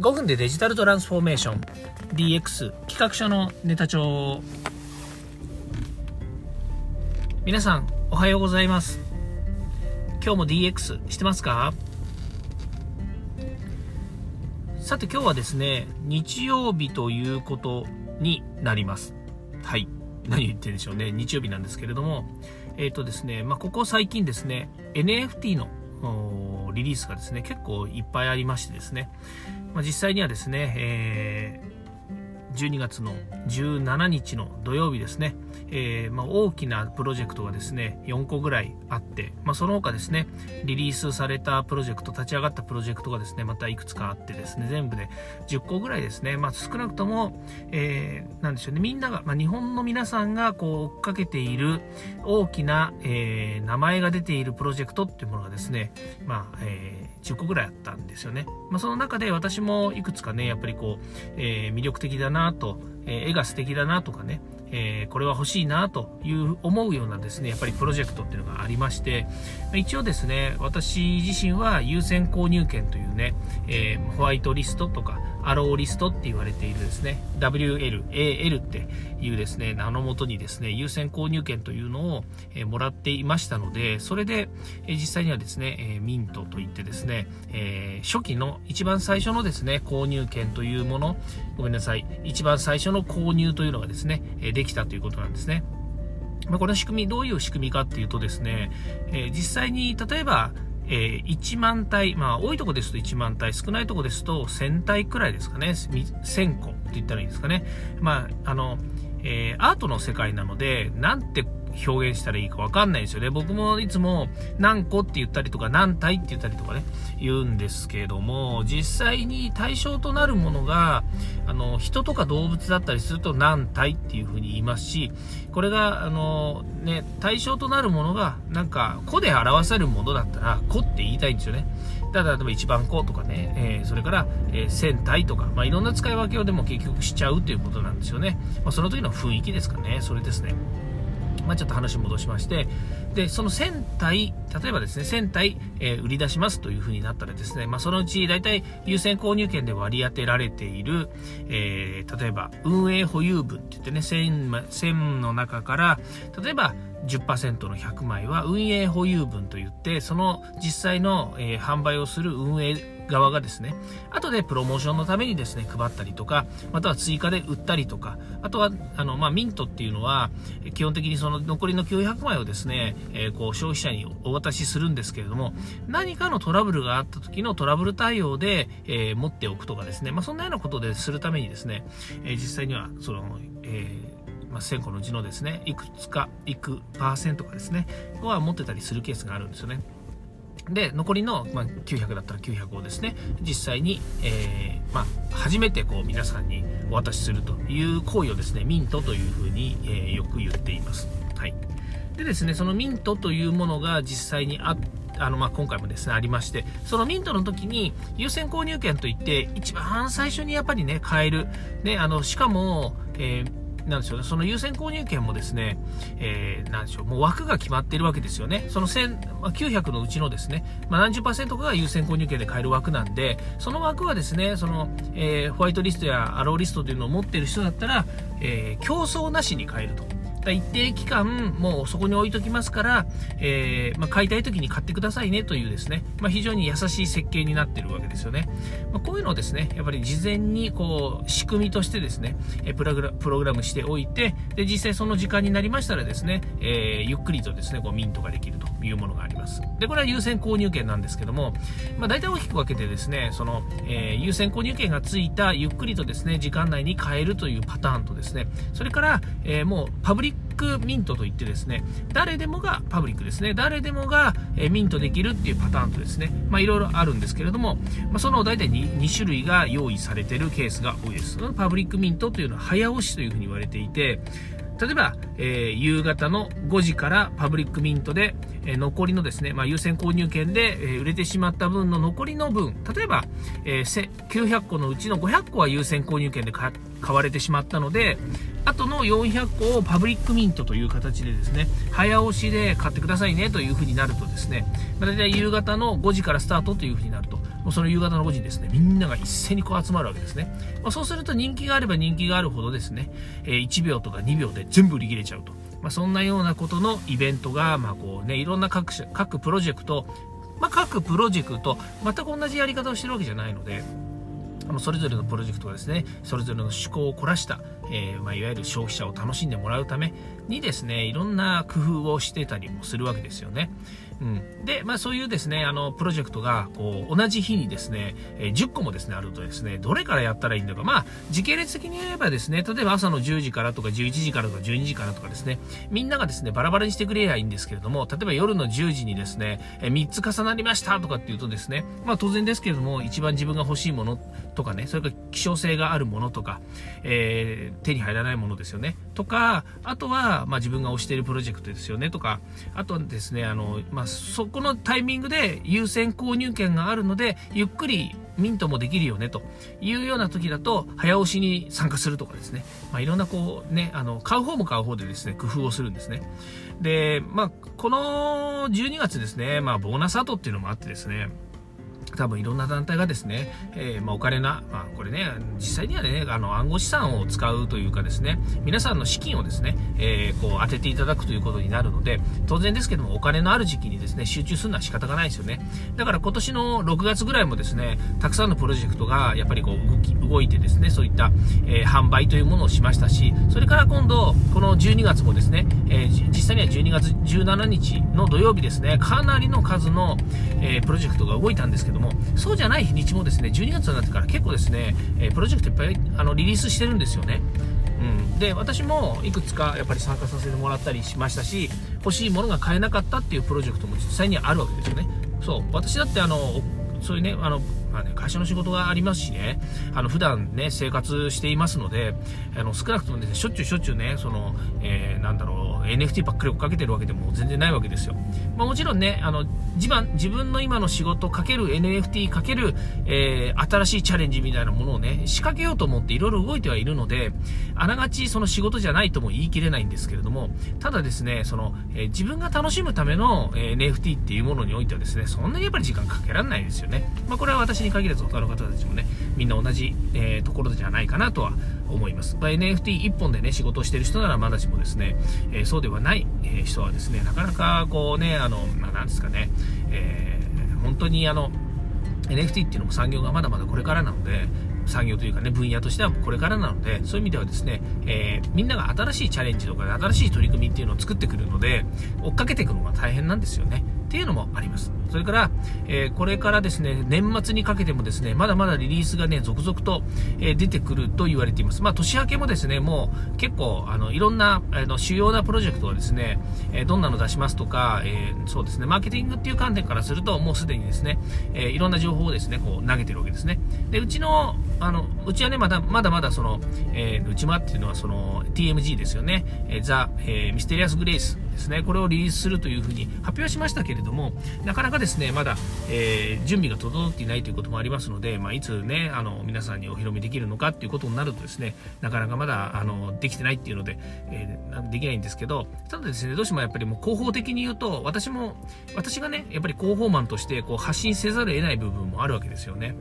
5分でデジタルトランスフォーメーション。DX 企画書のネタ帳皆さんおはようございます。今日も DX してますか？さて今日はですね日曜日ということになります。はい。何言ってるんでしょうね。日曜日なんですけれども。えっ、ー、とですねまあ、ここ最近ですね NFT のリリースがですね結構いっぱいありましてですね、まあ、実際にはですね、え12月の17日の土曜日ですね、えー、まあ、大きなプロジェクトがですね4個ぐらいあって、まあ、その他ですねリリースされたプロジェクト立ち上がったプロジェクトがですねまたいくつかあってですね全部で10個ぐらいですね、まあ、少なくとも、えー、なんでしょうね。みんなが、ま日本の皆さんがこう追っかけている大きな、えー、名前が出ているプロジェクトっていうものがですね、まあえ10個ぐらいあったんですよね、まその中で私もいくつかねやっぱりこう、え魅力的だなと、え絵が素敵だなとかね、えー、これは欲しいなという思うようなですねやっぱりプロジェクトっていうのがありまして一応ですね私自身は優先購入権というね、えー、ホワイトリストとかアローリストって言われているですね WL、AL っていうですね名のもとにですね優先購入権というのを、え、もらっていましたのでそれで、え、実際にはですね、え、ミントといってですね、え初期の一番最初のですね購入権というものごめんなさい一番最初の購入というのがですね、えできたということなんですね。ま、この仕組みどういう仕組みかっていうとですね、え実際に例えばえー、1万体、まあ、多いとこですと1万体、少ないとこですと1000体くらいですかね、1000個って言ったらいいですかね。まあ、あの、えー、アートの世界なので、なんて表現したらいいかわかんないですよね。僕もいつも何個って言ったりとか何体って言ったりとかね、言うんですけども、実際に対象となるものが、あの、人とか動物だったりすると何体っていうふうに言いますし、これが、あの、ね、対象となるものが、なんか、個で表せるものだったら、個って言いたいんですよね。ただ、例えば一番個とかね、えー、それから、えー、千体とか、まあ、いろんな使い分けをでも結局しちゃうということなんですよね。まあ、その時の雰囲気ですかね。それですね。まあ、ちょっと話戻しまして、で、その1000体、例えばですね、1000体、えー、売り出しますというふうになったらですね、まあ、そのうち大体優先購入権で割り当てられている、えー、例えば運営保有分って言ってね、1000, 1000の中から、例えば10%の100枚は運営保有分といって、その実際の、えー、販売をする運営側がですね、後でプロモーションのためにですね、配ったりとか、または追加で売ったりとか、あとは、あの、まあ、ミントっていうのは、基本的にその残りの900枚をですね、えー、こう、消費者にお渡しするんですけれども、何かのトラブルがあった時のトラブル対応で、えー、持っておくとかですね、まあ、そんなようなことでするためにですね、えー、実際には、その、えまあ、1000個のうちのですね、いくつか、いくパーセントかですね、は持ってたりするケースがあるんですよね。で残りの、まあ、900だったら900をですね実際に、えー、まあ、初めてこう皆さんにお渡しするという行為をですねミントというふうに、えー、よく言っています。はい、でですねそのミントというものが実際にああのまあ、今回もですねありましてそのミントの時に優先購入権といって一番最初にやっぱりね買える、ね、あのしかも、えーなんでしょうね、その優先購入権もですね、えー、なんでしょう、もう枠が決まっているわけですよね。その1900のうちのですね、まあ、何十パーセントかが優先購入権で買える枠なんで、その枠はですね、その、えー、ホワイトリストやアローリストというのを持っている人だったら、えー、競争なしに買えると。一定期間、もうそこに置いときますから、えー、まあ、買いたい時に買ってくださいねというですね、まあ、非常に優しい設計になってるわけですよね。まあ、こういうのをですね、やっぱり事前にこう、仕組みとしてですね、えプログラプログラムしておいて、で、実際その時間になりましたらですね、えー、ゆっくりとですね、こう、ミントができるというものがあります。で、これは優先購入権なんですけども、まあ、大体大きく分けてですね、その、えー、優先購入権がついた、ゆっくりとですね、時間内に買えるというパターンとですね、それから、えー、もう、パブリッククミントといってですね、誰でもがパブリックですね、誰でもが、えミントできるっていうパターンとですね、まあいろいろあるんですけれども、まあ、その大体 2, 2種類が用意されているケースが多いです。パブリックミントというのは早押しというふうに言われていて、例えば、えー、夕方の5時からパブリックミントで、えー、残りのですね、まあ、優先購入権で、えー、売れてしまった分の残りの分、例えば、え900個のうちの500個は優先購入権で買われてしまったので、あとの400個をパブリックミントという形でですね、早押しで買ってくださいねというふうになるとですね、まあ、大体夕方の5時からスタートというふうになると、もうその夕方の5時にですね、みんなが一斉にこう集まるわけですね。まあ、そうすると人気があれば人気があるほどですね、えー、1秒とか2秒で全部売り切れちゃうと。まあ、そんなようなことのイベントが、まあこうね、いろんな各各プロジェクト、まあ、各プロジェクト、全く同じやり方をしてるわけじゃないので、それぞれのプロジェクトがですね、それぞれの趣向を凝らした、えー、まあ、いわゆる消費者を楽しんでもらうためにですね、いろんな工夫をしてたりもするわけですよね。うん、で、まあそういうですね、あの、プロジェクトが、こう、同じ日にですね、えー、10個もですね、あるとですね、どれからやったらいいんだか、まあ、時系列的に言えばですね、例えば朝の10時からとか11時からとか12時からとかですね、みんながですね、バラバラにしてくれりゃいいんですけれども、例えば夜の10時にですね、えー、3つ重なりましたとかっていうとですね、まあ当然ですけれども、一番自分が欲しいものとかね、それから希少性があるものとか、えー、手に入らないものですよね。とか、あとは、まあ自分が推しているプロジェクトですよね。とか、あとはですね、あの、まあそこのタイミングで優先購入権があるので、ゆっくりミントもできるよねというような時だと、早押しに参加するとかですね、まあ、いろんなこうね、あの、買う方も買う方でですね、工夫をするんですね。で、まあ、この12月ですね、まあ、ボーナス後っていうのもあってですね、多分いろんな団体がですね、えー、まあ、お金な、まあ、これね、実際にはね、あの、暗号資産を使うというかですね、皆さんの資金をですね、えー、こう当てていただくということになるので、当然ですけども、お金のある時期にですね、集中するのは仕方がないですよね。だから今年の6月ぐらいもですね、たくさんのプロジェクトがやっぱりこう動き、動いてですね、そういった、えー、販売というものをしましたし、それから今度、この12月もですね、え実際には12月17日の土曜日ですね、かなりの数の、えプロジェクトが動いたんですけども、そうじゃない日にちもですね、12月になってから結構ですね、えプロジェクトいっぱいあのリリースしてるんですよね。うん、で私もいくつかやっぱり参加させてもらったりしましたし欲しいものが買えなかったっていうプロジェクトも実際にあるわけですよね。そう。私だってあのそういうねあのまあね、会社の仕事がありますしね、あの、普段ね、生活していますので、あの、少なくともですね、しょっちゅうしょっちゅうね、その、えー、なんだろう、NFT ばっかり追っかけてるわけでも全然ないわけですよ。まあもちろんね、あの、自分、自分の今の仕事かける NFT かける、えー、新しいチャレンジみたいなものをね、仕掛けようと思っていろいろ動いてはいるので、あながちその仕事じゃないとも言い切れないんですけれども、ただですね、その、えー、自分が楽しむための、え NFT っていうものにおいてはですね、そんなにやっぱり時間かけられないですよね。まあこれは私に限らず他の方たちもね、みんな同じ、えー、ところじゃないかなとは思います。まあ、NFT1 本でね、仕事をしてる人ならまだしもですね、えー、そうではない、人はですね、なかなかこうね、あの、まあ、なんですかね、えー、本当にあの、NFT っていうのも産業がまだまだこれからなので、産業というかね、分野としてはこれからなので、そういう意味ではですね、えー、みんなが新しいチャレンジとか新しい取り組みっていうのを作ってくるので、追っかけていくのが大変なんですよね。っていうのもあります。それから、えー、これからですね、年末にかけてもですね、まだまだリリースがね、続々と、えー、出てくると言われています。まあ、年明けもですね、もう結構、あの、いろんな、あの、主要なプロジェクトはですね、えー、どんなの出しますとか、えそうですね、マーケティングっていう観点からすると、もうすでにですね、えいろんな情報をですね、こう、投げてるわけですね。で、うちの、あの、うちはね、まだ、まだまだその、えー、うちまっていうのはその、TMG ですよね。えー、ザ、えー、ミステリアス・グレイスですね。これをリリースするというふうに発表しましたけれども、なかなかですね、まだ、えー、準備が整っていないということもありますので、まあ、いつね、あの、皆さんにお披露目できるのかっていうことになるとですね、なかなかまだ、あの、できてないっていうので、えー、できないんですけど、ただですね、どうしてもやっぱりもう広報的に言うと、私も、私がね、やっぱり広報マンとしてこう発信せざるを得ない部分もあるわけですよね。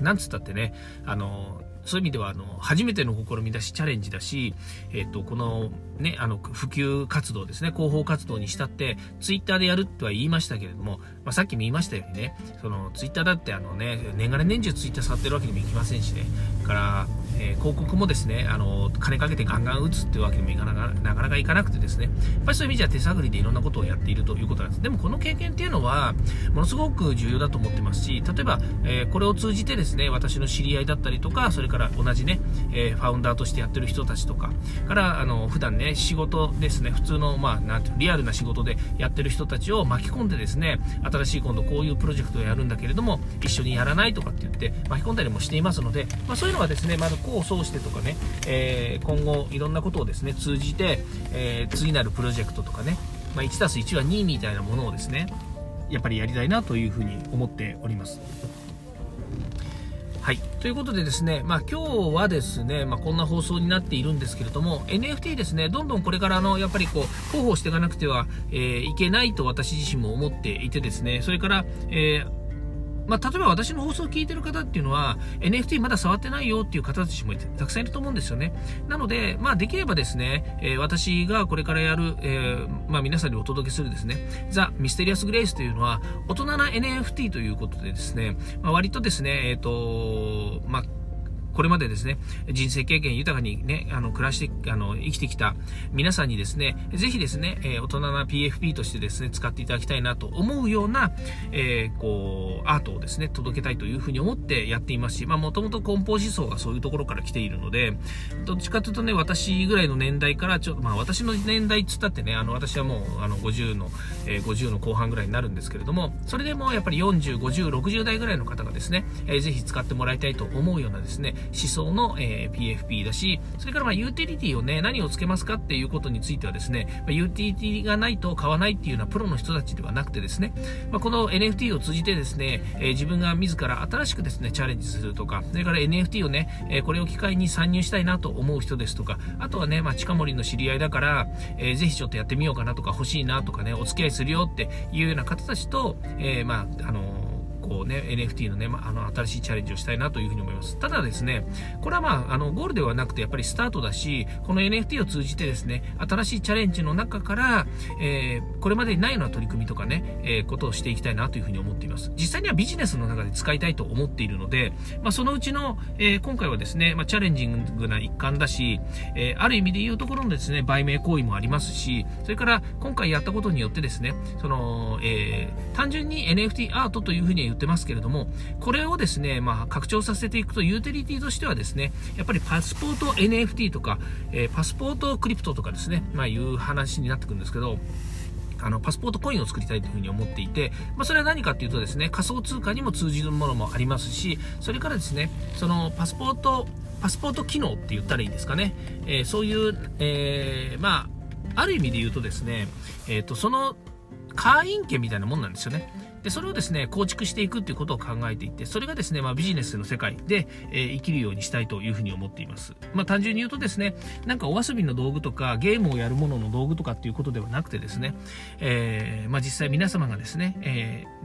なんつったってね、あの、そういう意味では、あの、初めての試みだし、チャレンジだし、えっ、と、この、ね、あの、普及活動ですね、広報活動にしたって、ツイッターでやるとは言いましたけれども、まあ、さっきも言いましたようにね、その、ツイッターだってあのね、年がら年中ツイッター触ってるわけにもいきませんしね、から、えー、広告もですね、あの、金かけてガンガン打つっていうわけにもいかなかなかなかいかなくてですね、やっぱりそういう意味じゃ手探りでいろんなことをやっているということなんです。でもこの経験っていうのは、ものすごく重要だと思ってますし、例えば、えー、これを通じてですね、私の知り合いだったりとか、それから同じね、えー、ファウンダーとしてやってる人たちとか、から、あの、普段ね、仕事ですね、普通の、まあ、なんていうリアルな仕事でやってる人たちを巻き込んでですね、新しい今度こういうプロジェクトをやるんだけれども、一緒にやらないとかって言って巻き込んだりもしていますので、まあ、そういうのはですね、まだ功を奏してとかね、えー、今後いろんなことをですね、通じて、えー、次なるプロジェクトとかね、まあ、1 1は2みたいなものをですね、やっぱりやりたいなというふうに思っております。はい。ということでですね、まあ今日はですね、まあこんな放送になっているんですけれども、NFT ですね、どんどんこれからの、やっぱりこう、広報していかなくては、えー、いけないと私自身も思っていてですね、それから、えーまあ、例えば私の放送を聞いてる方っていうのは、NFT まだ触ってないよっていう方たちもたくさんいると思うんですよね。なので、まあ、できればですね、えー、私がこれからやる、えー、まあ、皆さんにお届けするですね、ザ・ミステリアス・グレイスというのは、大人な NFT ということでですね、まあ、割とですね、えっ、ー、と、まあ、これまでですね、人生経験豊かにね、あの、暮らして、あの、生きてきた皆さんにですね、ぜひですね、えー、大人な PFP としてですね、使っていただきたいなと思うような、えー、こう、アートをですね、届けたいというふうに思ってやっていますし、まあ、もともと梱包思想がそういうところから来ているので、どっちかというとね、私ぐらいの年代から、ちょっと、まあ、私の年代っつったってね、あの、私はもう、あの、50の、えー、50の後半ぐらいになるんですけれども、それでもやっぱり40、50、60代ぐらいの方がですね、えー、ぜひ使ってもらいたいと思うようなですね、思想の、えー、PFP だし、それからまユーティリティをね、何をつけますかっていうことについてはですね、ま、ユーティリティがないと買わないっていうようなプロの人たちではなくてですね、まあ、この NFT を通じてですね、えー、自分が自ら新しくですね、チャレンジするとか、それから NFT をね、え、これを機会に参入したいなと思う人ですとか、あとはね、まあ、近森の知り合いだから、えー、ぜひちょっとやってみようかなとか、欲しいなとかね、お付き合いするよっていうような方たちと、え、まあ、あのこうね、NFT のね、あ、の、新しいチャレンジをしたいなというふうに思います。ただですね、これはまあ、あの、ゴールではなくて、やっぱりスタートだし、この NFT を通じてですね、新しいチャレンジの中から、えー、これまでにないような取り組みとかね、えー、ことをしていきたいなというふうに思っています。実際にはビジネスの中で使いたいと思っているので、まあ、そのうちの、えー、今回はですね、まあ、チャレンジングな一環だし、えー、ある意味で言うところのですね、売名行為もありますし、それから今回やったことによってですね、その、えー、単純に NFT アートというふうに言ってってますけれども、これをですね、まあ、拡張させていくと、ユーティリティとしてはですね、やっぱりパスポート NFT とか、えー、パスポートクリプトとかですね、まあ、いう話になってくるんですけど、あの、パスポートコインを作りたいというふうに思っていて、まあ、それは何かっていうとですね、仮想通貨にも通じるものもありますし、それからですね、そのパスポート、パスポート機能って言ったらいいんですかね、えー、そういう、えー、まあ、ある意味で言うとですね、えっ、ー、と、その会員権みたいなもんなんですよね。で、それをですね、構築していくっていうことを考えていって、それがですね、まあビジネスの世界で、えー、生きるようにしたいというふうに思っています。まあ単純に言うとですね、なんかお遊びの道具とか、ゲームをやるものの道具とかっていうことではなくてですね、えー、まあ実際皆様がですね、えー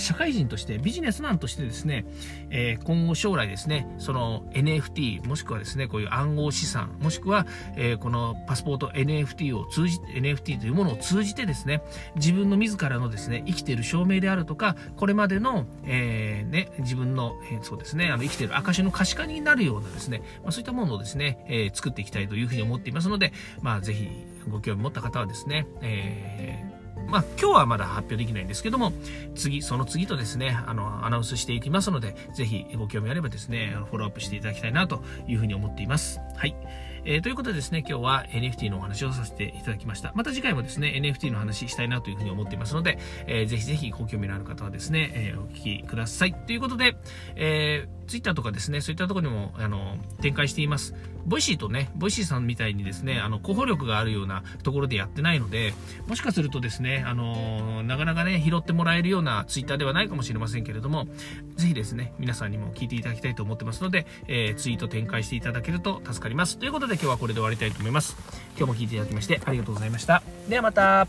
社会人としてビジネスマンとしてですね、えー、今後将来ですね、その NFT、もしくはですね、こういう暗号資産、もしくは、えー、このパスポート NFT を通じ、NFT というものを通じてですね、自分の自らのですね、生きている証明であるとか、これまでの、えー、ね、自分の、えそうですね、あの生きている証の可視化になるようなですね、まあ、そういったものをですね、え作っていきたいというふうに思っていますので、まあ、ぜひご興味持った方はですね、えーまあ、今日はまだ発表できないんですけども、次、その次とですね、あの、アナウンスしていきますので、ぜひご興味あればですね、フォローアップしていただきたいなというふうに思っています。はい。えー、ということでですね、今日は NFT のお話をさせていただきました。また次回もですね、NFT の話したいなというふうに思っていますので、えー、ぜひぜひご興味のある方はですね、えー、お聞きください。ということで、えー、Twitter とかですね、そういったところにも、あの、展開しています。 Voicy とね、 Voicy さんみたいにですね、あの、広報力があるようなところでやってないので、もしかするとですね、あの、なかなかね、拾ってもらえるような Twitter ではないかもしれませんけれども、ぜひですね、皆さんにも聞いていただきたいと思ってますので、えー、ツイート展開していただけると助かります。ということで今日はこれで終わりたいと思います。今日も聞いていただきましてありがとうございました。ではまた。